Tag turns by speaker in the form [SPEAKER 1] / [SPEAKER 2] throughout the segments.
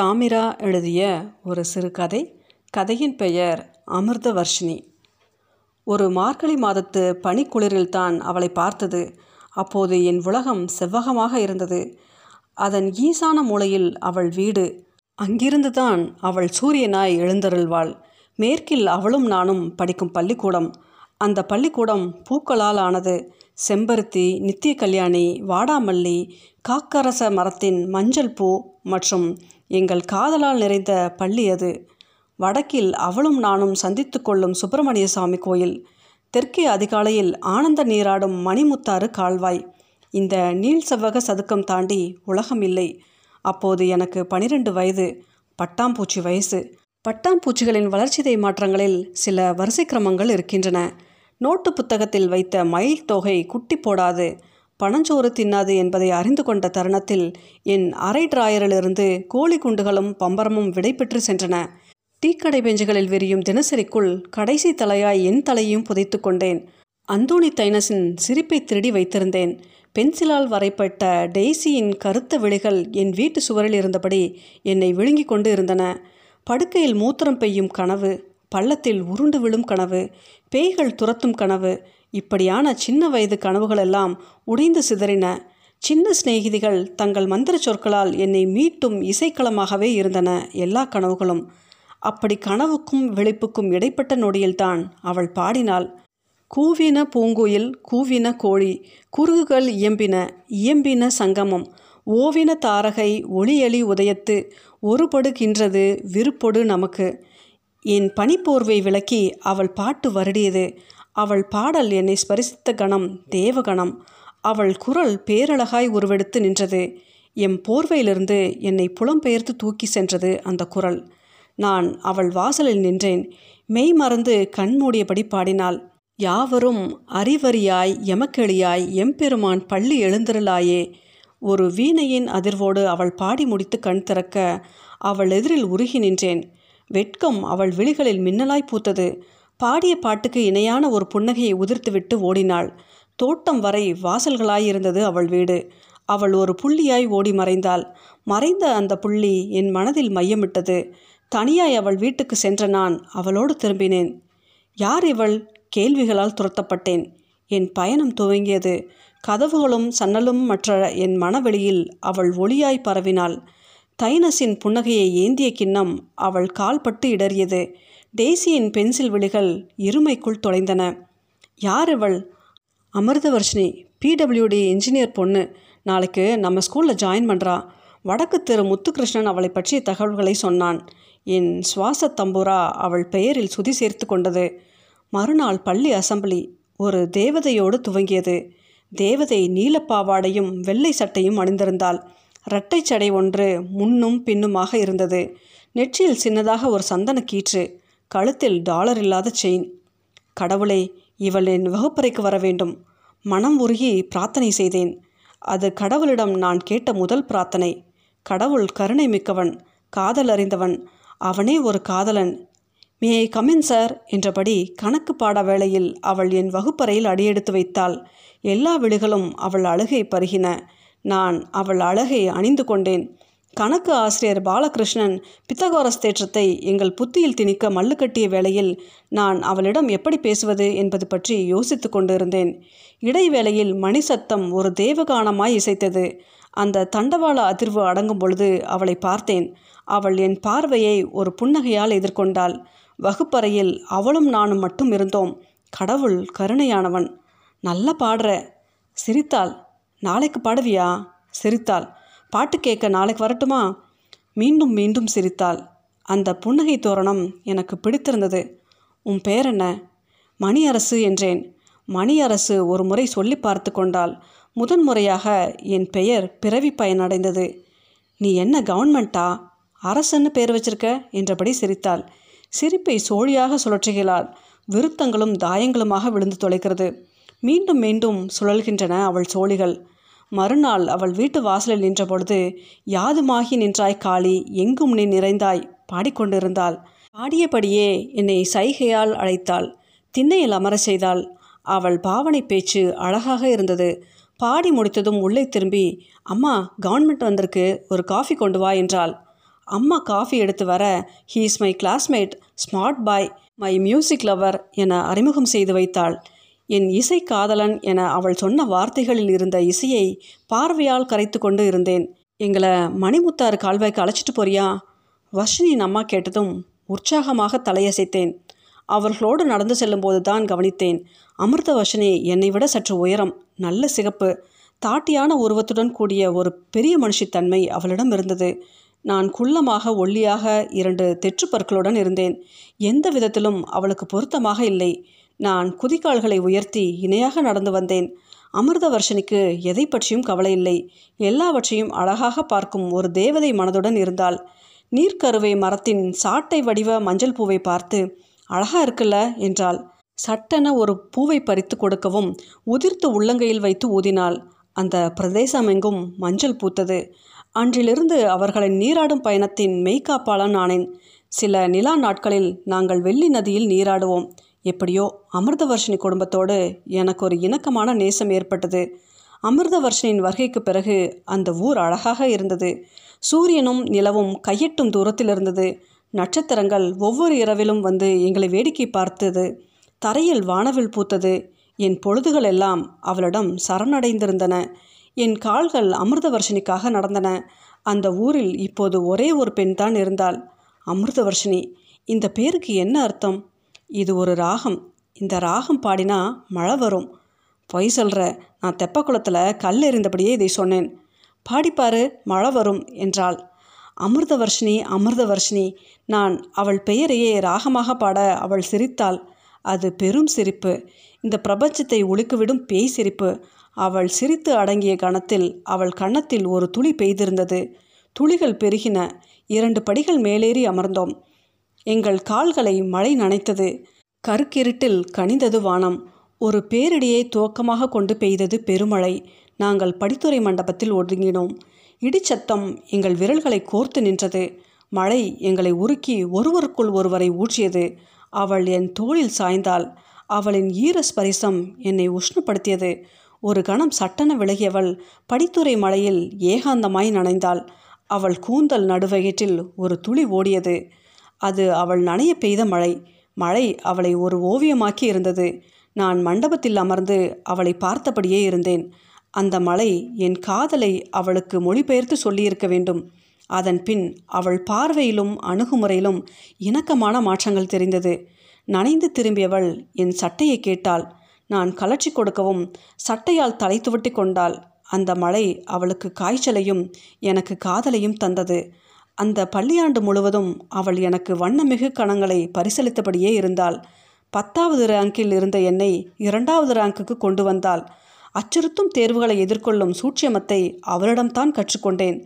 [SPEAKER 1] தாமிரா எழுதிய ஒரு சிறுகதை கதையின் பெயர் அமிர்தவர்ஷினி. ஒரு மார்கழி மாதத்து பனிக்குளிரில்தான் அவளை பார்த்தது. அப்போது என் உலகம் செவ்வகமாக இருந்தது. அதன் ஈசான மூலையில் அவள் வீடு. அங்கிருந்துதான் அவள் சூரியனாய் எழுந்தருள்வாள். மேற்கில் அவளும் நானும் படிக்கும் பள்ளிக்கூடம். அந்த பள்ளிக்கூடம் பூக்களால் ஆனது. செம்பருத்தி நித்திய கல்யாணி வாடாமல்லி காக்கரச மரத்தின் மஞ்சள் பூ மற்றும் எங்கள் காதலால் நிறைந்த பள்ளி அது. வடக்கில் அவளும் நானும் சந்தித்து கொள்ளும் சுப்பிரமணிய சாமி கோயில். தெற்கே அதிகாலையில் ஆனந்த நீராடும் மணிமுத்தாறு கால்வாய். இந்த நீள் செவ்வக சதுக்கம் தாண்டி உலகம் இல்லை. அப்போது எனக்கு பனிரெண்டு வயது பட்டாம்பூச்சி வயசு. பட்டாம்பூச்சிகளின் வளர்ச்சிதை மாற்றங்களில் சில வரிசை கிரமங்கள் இருக்கின்றன. நோட்டு புத்தகத்தில் வைத்த மயில் தொகை குட்டி போடாது. பனஞ்சோறு தின்னாது என்பதை அறிந்து கொண்ட தருணத்தில் என் அரை டிராயரிலிருந்து கோழி குண்டுகளும் பம்பரமும் விடைபெற்று சென்றன. டீக்கடை பெஞ்சுகளில் விரியும் தினசரிக்குள் கடைசி தலையாய் என் தலையும் புதைத்து கொண்டேன். அந்தோணி தைனஸின் சிரிப்பை திருடி வைத்திருந்தேன். பென்சிலால் வரைப்பட்ட டெய்ஸியின் கருத்த விழிகள் என் வீட்டு சுவரில் இருந்தபடி என்னை விழுங்கி கொண்டு இருந்தன. படுக்கையில் மூத்திரம் பெய்யும் கனவு பள்ளத்தில் உருண்டு விழும் கனவு பேய்கள் துரத்தும் கனவு இப்படியான சின்ன வயது கனவுகளெல்லாம் உடைந்து சிதறின. சின்ன சிநேகிதிகள் தங்கள் மந்திர சொற்களால் என்னை மீட்டும் இசைக்களமாகவே இருந்தன எல்லா கனவுகளும். அப்படி கனவுக்கும் விழிப்புக்கும் இடைப்பட்ட நொடியில்தான் அவள் பாடினாள். கூவின பூங்குயில் கூவின கோழி குருகுகள் இயம்பின இயம்பின சங்கமம். ஓவின தாரகை ஒளியலி உதயத்து ஒருபடுகின்றது விருப்பொடு நமக்கு. என் பனிப்போர்வை விளக்கி அவள் பாட்டு வருடியது. அவள் பாடல் என்னை ஸ்பரிசித்த கணம் தேவகணம். அவள் குரல் பேரழகாய் உருவெடுத்து நின்றது. எம் போர்வையிலிருந்து என்னை புலம்பெயர்த்து தூக்கி சென்றது அந்த குரல். நான் அவள் வாசலில் நின்றேன். மெய் மறந்து கண் மூடியபடி பாடினாள். யாவரும் அறிவறியாய் எமக்கெளியாய் எம்பெருமான் பள்ளி எழுந்திரலாயே ஒரு வீணையின் அதிர்வோடு அவள் பாடி முடித்து கண் திறக்க அவள் எதிரில் உருகி நின்றேன். வெட்கம் அவள் விழிகளில் மின்னலாய் பூத்தது. பாடிய பாட்டுக்கு இணையான ஒரு புன்னகையை உதிர்த்துவிட்டு ஓடினாள். தோட்டம் வரை வாசல்களாயிருந்தது அவள் வீடு. அவள் ஒரு புள்ளியாய் ஓடி மறைந்தாள். மறைந்த அந்த புள்ளி என் மனதில் மையமிட்டது. தனியாய் அவள் வீட்டுக்கு சென்ற நான் அவளோடு திரும்பினேன். யார் இவள்? கேள்விகளால் துரத்தப்பட்டேன். என் பயணம் துவங்கியது. கதவுகளும் சன்னலும் மற்ற என் மனவெளியில் அவள் ஒளியாய் பரவினாள். தைனஸின் புன்னகையை ஏந்திய கிண்ணம் அவள் கால்பட்டு இடறியது. டேசியின் பென்சில் விழிகள் இருமைக்குள் தொலைந்தன. யார் இவள் அமிர்தவர்ஷினி பிடபிள்யூடி இன்ஜினியர் பொண்ணு. நாளைக்கு நம்ம ஸ்கூலில் ஜாயின் பண்ணுறா வடக்கு திரு முத்துகிருஷ்ணன் அவளை பற்றிய தகவல்களை சொன்னான். என் சுவாச தம்பூரா அவள் பெயரில் சுதி சேர்த்து கொண்டது. மறுநாள் பள்ளி அசம்பிளி. ஒரு தேவதையோடு துவங்கியது. தேவதை நீலப்பாவாடையும் வெள்ளை சட்டையும் அணிந்திருந்தாள். இரட்டை சடை ஒன்று முன்னும் பின்னுமாக இருந்தது. நெற்றியில் சின்னதாக ஒரு சந்தன கீற்று. கழுத்தில் டாலர் இல்லாத செயின் கடவுளே இவள் என் வகுப்பறைக்கு வர வேண்டும். மனம் உருகி பிரார்த்தனை செய்தேன். அது கடவுளிடம் நான் கேட்ட முதல் பிரார்த்தனை. கடவுள் கருணை மிக்கவன் காதல் அறிந்தவன். அவனே ஒரு காதலன். மே கமின் சார் என்றபடி கணக்கு பாட வேளையில் அவள் என் வகுப்பறையில் அடியெடுத்து வைத்தாள். எல்லா விழிகளும் அவள் அழுகை பருகின. நான் அவள் அழகை அணிந்து கொண்டேன். கணக்கு ஆசிரியர் பாலகிருஷ்ணன் பித்தகோரஸ் தேற்றத்தை எங்கள் புத்தியில் திணிக்க மல்லு கட்டிய வேளையில் நான் அவளிடம் எப்படி பேசுவது என்பது பற்றி யோசித்து கொண்டிருந்தேன். இடைவேளையில் மணி சத்தம் ஒரு தேவகானமாய் இசைத்தது. அந்த தண்டவாள அதிர்வு அடங்கும் பொழுது அவளை பார்த்தேன். அவள் என் பார்வையை ஒரு புன்னகையால் எதிர்கொண்டாள். வகுப்பறையில் அவளும் நானும் மட்டும் இருந்தோம். கடவுள் கருணையானவன். நல்ல பாடுற. சிரித்தாள். நாளைக்கு பாடுவியா? சிரித்தாள். பாட்டு கேட்க நாளைக்கு வரட்டுமா? மீண்டும் மீண்டும் சிரித்தாள். அந்த புன்னகை தோரணம் எனக்கு பிடித்திருந்தது. உன் பேர் என்ன? மணியரசு என்றேன். மணியரசு ஒரு முறை சொல்லி பார்த்து கொண்டால் முதன்முறையாக என் பெயர் பிறவி பயனடைந்தது. நீ என்ன கவர்மெண்ட்டா? அரசுன்னு பேர் வச்சிருக்க? என்றபடி சிரித்தாள். சிரிப்பை சோழியாக சுழற்றுகிறாள். விருத்தங்களும் தாயங்களுமாக விழுந்து தொலைக்கிறது. மீண்டும் மீண்டும் சுழல்கின்றன அவள் சோழிகள். மறுநாள் அவள் வீட்டு வாசலில் நின்றபொழுது யாதுமாகி நின்றாய் காளி எங்கும் நீ நிறைந்தாய் பாடிக்கொண்டிருந்தாள். பாடியபடியே என்னை சைகையால் அழைத்தாள். திண்ணையில் அமர செய்தாள். அவள் பாவனை பேச்சு அழகாக இருந்தது. பாடி முடித்ததும் உள்ளே திரும்பி அம்மா கவர்மெண்ட் வந்திருக்கு. ஒரு காஃபி கொண்டு வா என்றாள். அம்மா காஃபி எடுத்து வர. He is my classmate smart boy my music lover என அறிமுகம் செய்து வைத்தாள். என் இசை காதலன் என அவள் சொன்ன வார்த்தைகளில் இருந்த இசையை பார்வையால் கரைத்து கொண்டு இருந்தேன். எங்களை மணிமுத்தாறு கால்வாய்க்கு அழைச்சிட்டு போறியா? வர்ஷினியின் அம்மா கேட்டதும் உற்சாகமாக தலையசைத்தேன். அவர்களோடு நடந்து செல்லும்போது தான் கவனித்தேன். அமிர்த வர்ஷினி என்னை விட சற்று உயரம் நல்ல சிகப்பு தாட்டியான உருவத்துடன் கூடிய ஒரு பெரிய மனுஷித்தன்மை அவளிடம் இருந்தது. நான் குள்ளமாக ஒல்லியாக இரண்டு தெற்றுப்பற்களுடன் இருந்தேன். எந்த விதத்திலும் அவளுக்கு பொருத்தமாக இல்லை. நான் குதிக்கால்களை உயர்த்தி இணையாக நடந்து வந்தேன். அமிர்தவர்ஷனுக்கு எதை பற்றியும் கவலை இல்லை எல்லாவற்றையும் அழகாக பார்க்கும் ஒரு தேவதை மனதுடன் இருந்தாள். நீர்க்கருவை மரத்தின் சாட்டை வடிவ மஞ்சள் பூவை பார்த்து அழகா இருக்குல்ல என்றாள். சட்டென ஒரு பூவை பறித்து கொடுக்கவும் உதிர்த்து உள்ளங்கையில் வைத்து ஊதினாள். அந்த பிரதேசமெங்கும் மஞ்சள் பூத்தது. அன்றிலிருந்து அவர்களின் நீராடும் பயணத்தின் மெய்காப்பாளன் ஆனேன். சில நிலா நாட்களில் நாங்கள் வெள்ளி நதியில் நீராடுவோம். எப்படியோ அமிர்தவர்ஷினி குடும்பத்தோடு எனக்கு ஒரு இணக்கமான நேசம் ஏற்பட்டது. அமிர்தவர்ஷனின் வருகைக்கு பிறகு அந்த ஊர் அழகாக இருந்தது. சூரியனும் நிலவும் கையெட்டும் தூரத்தில் இருந்தது. நட்சத்திரங்கள் ஒவ்வொரு இரவிலும் வந்து எங்களை வேடிக்கை பார்த்தது. தரையில் வானவில் பூத்தது. என் பொழுதுகள் எல்லாம் அவளிடம் சரணடைந்திருந்தன. என் கால்கள் அமிர்தவர்ஷினிக்காக நடந்தன. அந்த ஊரில் இப்போது ஒரே ஒரு பெண் தான் இருந்தாள். அமிர்தவர்ஷினி இந்த பேருக்கு என்ன அர்த்தம்? இது ஒரு ராகம். இந்த ராகம் பாடினா மழை வரும். பொய் சொல்கிற நான் தெப்பக்குளத்தில் கல் எறிந்தபடியே இதை சொன்னேன். பாடிப்பாரு மழை வரும் என்றாள். அமிர்தவர்ஷினி அமிர்தவர்ஷினி நான் அவள் பெயரையே ராகமாக பாட அவள் சிரித்தாள். அது பெரும் சிரிப்பு. இந்த பிரபஞ்சத்தை ஒழுக்குவிடும் பேய் சிரிப்பு. அவள் சிரித்து அடங்கிய கணத்தில் அவள் கன்னத்தில் ஒரு துளி பெய்திருந்தது. துளிகள் பெருகின. இரண்டு படிகள் மேலேறி அமர்ந்தோம். எங்கள் கால்களை மழை நனைத்தது. கருக்கிருட்டில் கனிந்தது வானம். ஒரு பேரிடியை துவக்கமாக கொண்டு பெய்தது பெருமழை. நாங்கள் படித்துறை மண்டபத்தில் ஒதுங்கினோம் இடிச்சத்தம் எங்கள் விரல்களை கோர்த்து நின்றது. மழை எங்களை உருக்கி ஒருவருக்குள் ஒருவரை ஊற்றியது. அவள் என் தோளில் சாய்ந்தாள். அவளின் ஈர ஸ்பரிசம் என்னை உஷ்ணப்படுத்தியது. ஒரு கணம் சட்டென விலகியவள் படித்துறை மலையில் ஏகாந்தமாய் நனைந்தாள். அவள் கூந்தல் நடுவயிற்றில் ஒரு துளி ஓடியது. அது அவள் நனைய பெய்த மழை. மழை அவளை ஒரு ஓவியமாக்கி இருந்தது. நான் மண்டபத்தில் அமர்ந்து அவளை பார்த்தபடியே இருந்தேன். அந்த மலை என் காதலை அவளுக்கு மொழிபெயர்த்து சொல்லியிருக்க வேண்டும். அதன் பின் அவள் பார்வையிலும் அணுகுமுறையிலும் இணக்கமான மாற்றங்கள் தெரிந்தது. நனைந்து திரும்பியவள் என் சட்டையை கேட்டாள். நான் கலற்றி கொடுக்கவும் சட்டையால் தலை கொண்டாள். அந்த மழை அவளுக்கு காய்ச்சலையும் எனக்கு காதலையும் தந்தது. அந்த பள்ளியாண்டு முழுவதும் அவள் எனக்கு வண்ணமிகு கணங்களை பரிசளித்தபடியே இருந்தாள். பத்தாவது ரேங்கில் இருந்த என்னை இரண்டாவது ரேங்குக்கு கொண்டு வந்தாள். அச்சுறுத்தும் தேர்வுகளை எதிர்கொள்ளும் சூட்சியமத்தை அவளிடம்தான் கற்றுக்கொண்டேன்.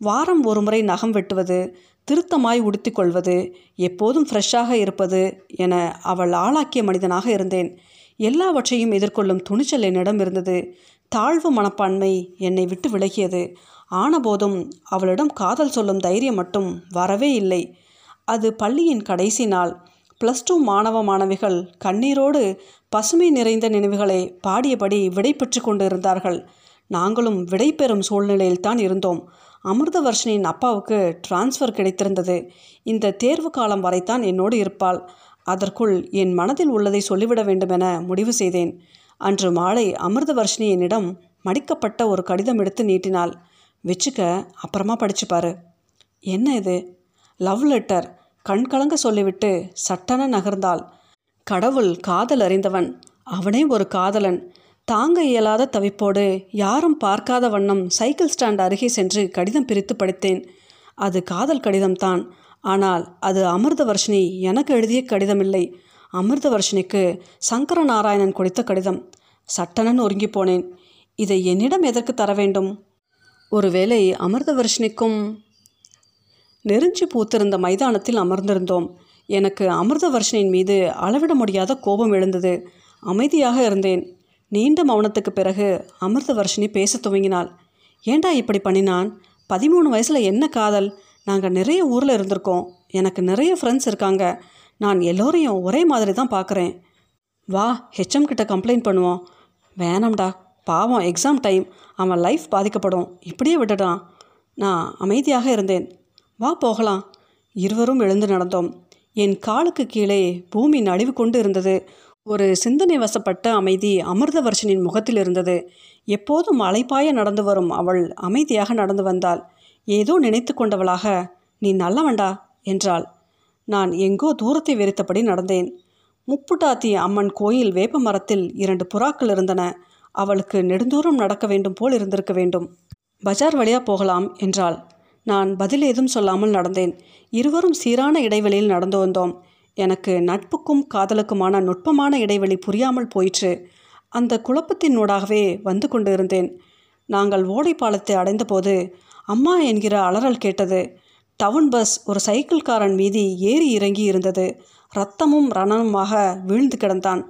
[SPEAKER 1] வாரம் ஒரு முறை நகம் வெட்டுவது திருத்தமாய் உடுத்திக்கொள்வது எப்போதும் ஃப்ரெஷ்ஷாக இருப்பது என அவள் ஆளாக்கிய மனிதனாக இருந்தேன். எல்லாவற்றையும் எதிர்கொள்ளும் துணிச்சல் என்னிடம் இருந்தது. தாழ்வு மனப்பான்மை என்னை விட்டு விலகியது. ஆனபோதும் அவளிடம் காதல் சொல்லும் தைரியம் மட்டும் வரவே இல்லை. அது பள்ளியின் கடைசி நாள். ப்ளஸ் டூ மாணவ மாணவிகள் கண்ணீரோடு பசுமை நிறைந்த நினைவுகளை பாடியபடி விடை பெற்று கொண்டிருந்தார்கள். நாங்களும் விடை பெறும் சூழ்நிலையில் தான் இருந்தோம். அமிர்தவர்ஷனின் அப்பாவுக்கு டிரான்ஸ்ஃபர் கிடைத்திருந்தது. இந்த தேர்வு காலம் வரைத்தான் என்னோடு இருப்பாள். அதற்குள் என் மனதில் உள்ளதை சொல்லிவிட வேண்டுமென முடிவு செய்தேன். அன்று மாலை அமிர்தவர்ஷினி என்னிடம் மடிக்கப்பட்ட ஒரு கடிதம் எடுத்து நீட்டினாள். வச்சுக்க அப்புறமா படிச்சுப்பாரு என்ன இது? லவ் லெட்டர் கண் கலங்க சொல்லிவிட்டு சட்டென நகர்ந்தாள். கடவுள் காதல் அறிந்தவன். அவனே ஒரு காதலன். தாங்க இயலாத தவிப்போடு யாரும் பார்க்காத வண்ணம் சைக்கிள் ஸ்டாண்ட் அருகே சென்று கடிதம் பிரித்து படித்தேன். அது காதல் கடிதம்தான். ஆனால் அது அமிர்தவர்ஷினி எனக்கு எழுதிய கடிதமில்லை. அமிர்தவர்ஷினிக்கு சங்கர நாராயணன் கொடுத்த கடிதம். சட்டனன் ஒருங்கி போனேன். இதை என்னிடம் எதற்கு தர வேண்டும்? ஒருவேளை அமிர்தவர்ஷினிக்கும் நெருஞ்சி பூத்திருந்த மைதானத்தில் அமர்ந்திருந்தோம். எனக்கு அமிர்தவர்ஷனின் மீது அளவிட முடியாத கோபம் எழுந்தது. அமைதியாக இருந்தேன். நீண்ட மௌனத்துக்கு பிறகு அமிர்தவர்ஷினி பேச துவங்கினாள். ஏண்டா இப்படி பண்ணினான்? பதிமூணு வயசில் என்ன காதல்? நாங்கள் நிறைய ஊரில் இருந்திருக்கோம். எனக்கு நிறைய ஃப்ரெண்ட்ஸ் இருக்காங்க. நான் எல்லோரையும் ஒரே மாதிரி தான் பார்க்குறேன் வா ஹெச்எம் கிட்ட கம்ப்ளைண்ட் பண்ணுவோம். வேணாம்டா. பாவம் எக்ஸாம் டைம் அவன் லைஃப் பாதிக்கப்படும். இப்படியே விட்டுடான் நான் அமைதியாக இருந்தேன். வா போகலாம். இருவரும் எழுந்து நடந்தோம். என் காலுக்கு கீழே பூமி நடிவு கொண்டு இருந்தது. ஒரு சிந்தனை வசப்பட்ட அமைதி அமிர்தவர்ஷனின் முகத்தில் இருந்தது. எப்போதும் அலைப்பாய நடந்து வரும் அவள் அமைதியாக நடந்து வந்தாள். ஏதோ நினைத்து கொண்டவளாக நீ நல்லவண்டா என்றாள். நான் எங்கோ தூரத்தை வெறித்தபடி நடந்தேன். முப்புட்டாத்தி அம்மன் கோயில் வேப்ப மரத்தில் இரண்டு புறாக்கள் இருந்தன. அவளுக்கு நெடுந்தூரம் நடக்க வேண்டும் போல் இருந்திருக்க வேண்டும். பஜார் வழியாக போகலாம் என்றாள். நான் பதில் ஏதும் சொல்லாமல் நடந்தேன். இருவரும் சீரான இடைவெளியில் நடந்து வந்தோம். எனக்கு நட்புக்கும் காதலுக்குமான நுட்பமான இடைவெளி புரியாமல் போயிற்று. அந்த குழப்பத்தினூடாகவே வந்து கொண்டு இருந்தேன் நாங்கள் ஓடைப்பாலத்தை அடைந்தபோது அம்மா என்கிற அலறல் கேட்டது. டவுன் பஸ் ஒரு சைக்கிள்காரன் மீதி ஏறி இறங்கி இருந்தது. ரத்தமும் ரணமுமாக வீழ்ந்து கிடந்தான்.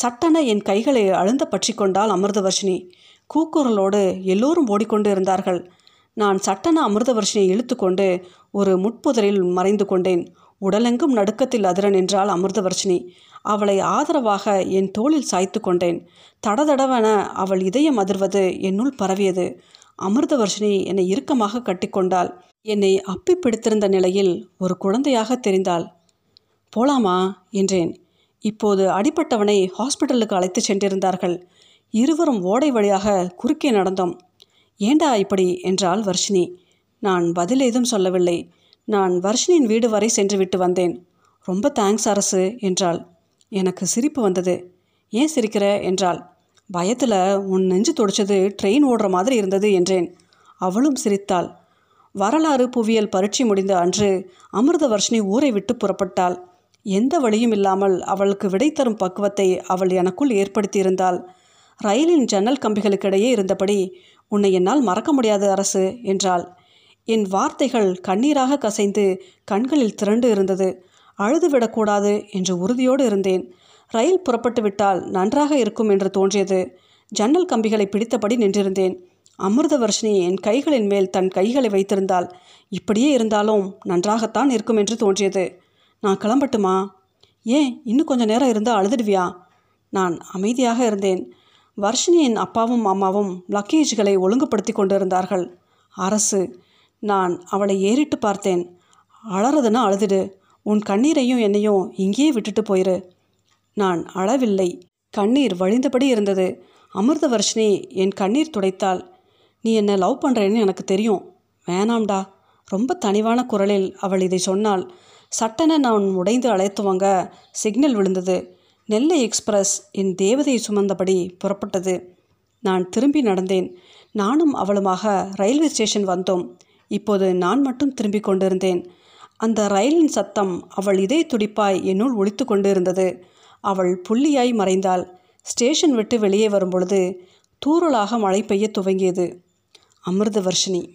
[SPEAKER 1] சட்டென என் கைகளை அழுந்த பற்றி கொண்டால் அமிர்தவர்ஷினி. கூக்குரலோடு எல்லோரும் ஓடிக்கொண்டு இருந்தார்கள். நான் சட்டன அமிர்தவர்ஷினியை இழுத்துக்கொண்டு ஒரு முட்புதரில் மறைந்து கொண்டேன். உடலெங்கும் நடுக்கத்தில் அதிர நின்றாள் அமிர்தவர்ஷினி. அவளை ஆதரவாக என் தோளில் சாய்த்து கொண்டேன். தடதடவென அவள் இதயம் அதிர்வது என்னுள் பரவியது. அமிர்தவர்ஷினி என்னை இறுக்கமாக கட்டிக்கொண்டாள் என்னை அப்பி பிடித்திருந்த நிலையில் ஒரு குழந்தையாக தெரிந்தாள். போலாமா? என்றேன். இப்போது அடிப்பட்டவனை ஹாஸ்பிட்டலுக்கு அழைத்து சென்றிருந்தார்கள். இருவரும் ஓடை வழியாக குறுக்கே நடந்தோம். ஏண்டா இப்படி? என்றாள் வர்ஷினி. நான் பதில் ஏதும் சொல்லவில்லை. நான் வர்ஷினியின் வீடு வரை சென்று விட்டு வந்தேன். ரொம்ப தேங்க்ஸ் அரசு என்றாள். எனக்கு சிரிப்பு வந்தது. ஏன் சிரிக்கிற? என்றாள். பயத்தில் உன் நெஞ்சு துடைச்சது ட்ரெயின் ஓடுற மாதிரி இருந்தது என்றேன். அவளும் சிரித்தாள். வரலாறு புவியியல் பரீட்சை முடிந்த அன்று அமிர்த வர்ஷினி ஊரை விட்டு புறப்பட்டாள். எந்த வழியும் இல்லாமல் அவளுக்கு விடை தரும் பக்குவத்தை அவள் எனக்குள் ஏற்படுத்தியிருந்தாள். ரயிலின் ஜன்னல் கம்பிகளுக்கிடையே இருந்தபடி உன்னை என்னால் மறக்க முடியாத அரசு என்றாள். என் வார்த்தைகள் கண்ணீராக கசைந்து கண்களில் திரண்டு இருந்தது. அழுதுவிடக்கூடாது என்று உறுதியோடு இருந்தேன். ரயில் புறப்பட்டு விட்டால் நன்றாக இருக்கும் என்று தோன்றியது. ஜன்னல் கம்பிகளை பிடித்தபடி நின்றிருந்தேன். அமிர்தவர்ஷினி என் கைகளின் மேல் தன் கைகளை வைத்திருந்தால் இப்படியே இருந்தாலும் நன்றாகத்தான் இருக்கும் என்று தோன்றியது. நான் கிளம்பட்டுமா? ஏன் இன்னும் கொஞ்சம் நேரம் இருந்தால் அழுதுடுவியா? நான் அமைதியாக இருந்தேன். வர்ஷினியின் அப்பாவும் அம்மாவும் லக்கேஜ்களை ஒழுங்குபடுத்தி கொண்டிருந்தார்கள். அரசு நான் அவளை ஏறிட்டு பார்த்தேன். அழறதுன்னா அழுதுடு. உன் கண்ணீரையும் என்னையும் இங்கேயே விட்டுட்டு போயிரு. நான் அழவில்லை. கண்ணீர் வழிந்தபடி இருந்தது. அமிர்தவர்ஷினி என் கண்ணீர் துடைத்தாள். நீ என்ன லவ் பண்ணுறேன்னு எனக்கு தெரியும். வேணாம்டா. ரொம்ப தனிவான குரலில் அவள் இதை சொன்னாள். சட்டென நான் உடைந்து அழைத்துவாங்க. சிக்னல் விழுந்தது. நெல்லை எக்ஸ்பிரஸ் என் தேவதையை சுமந்தபடி புறப்பட்டது. நான் திரும்பி நடந்தேன். நானும் அவளுமாக ரயில்வே ஸ்டேஷன் வந்தோம். இப்போது நான் மட்டும் திரும்பி கொண்டிருந்தேன். அந்த ரயிலின் சத்தம் அவள் இதய துடிப்பாய் என்னுள் ஒழித்து கொண்டிருந்தது. அவள் புள்ளியாய் மறைந்தாள். ஸ்டேஷன் விட்டு வெளியே வரும்பொழுது தூறலாக மழை பெய்ய துவங்கியது. அமிர்தவர்ஷினி.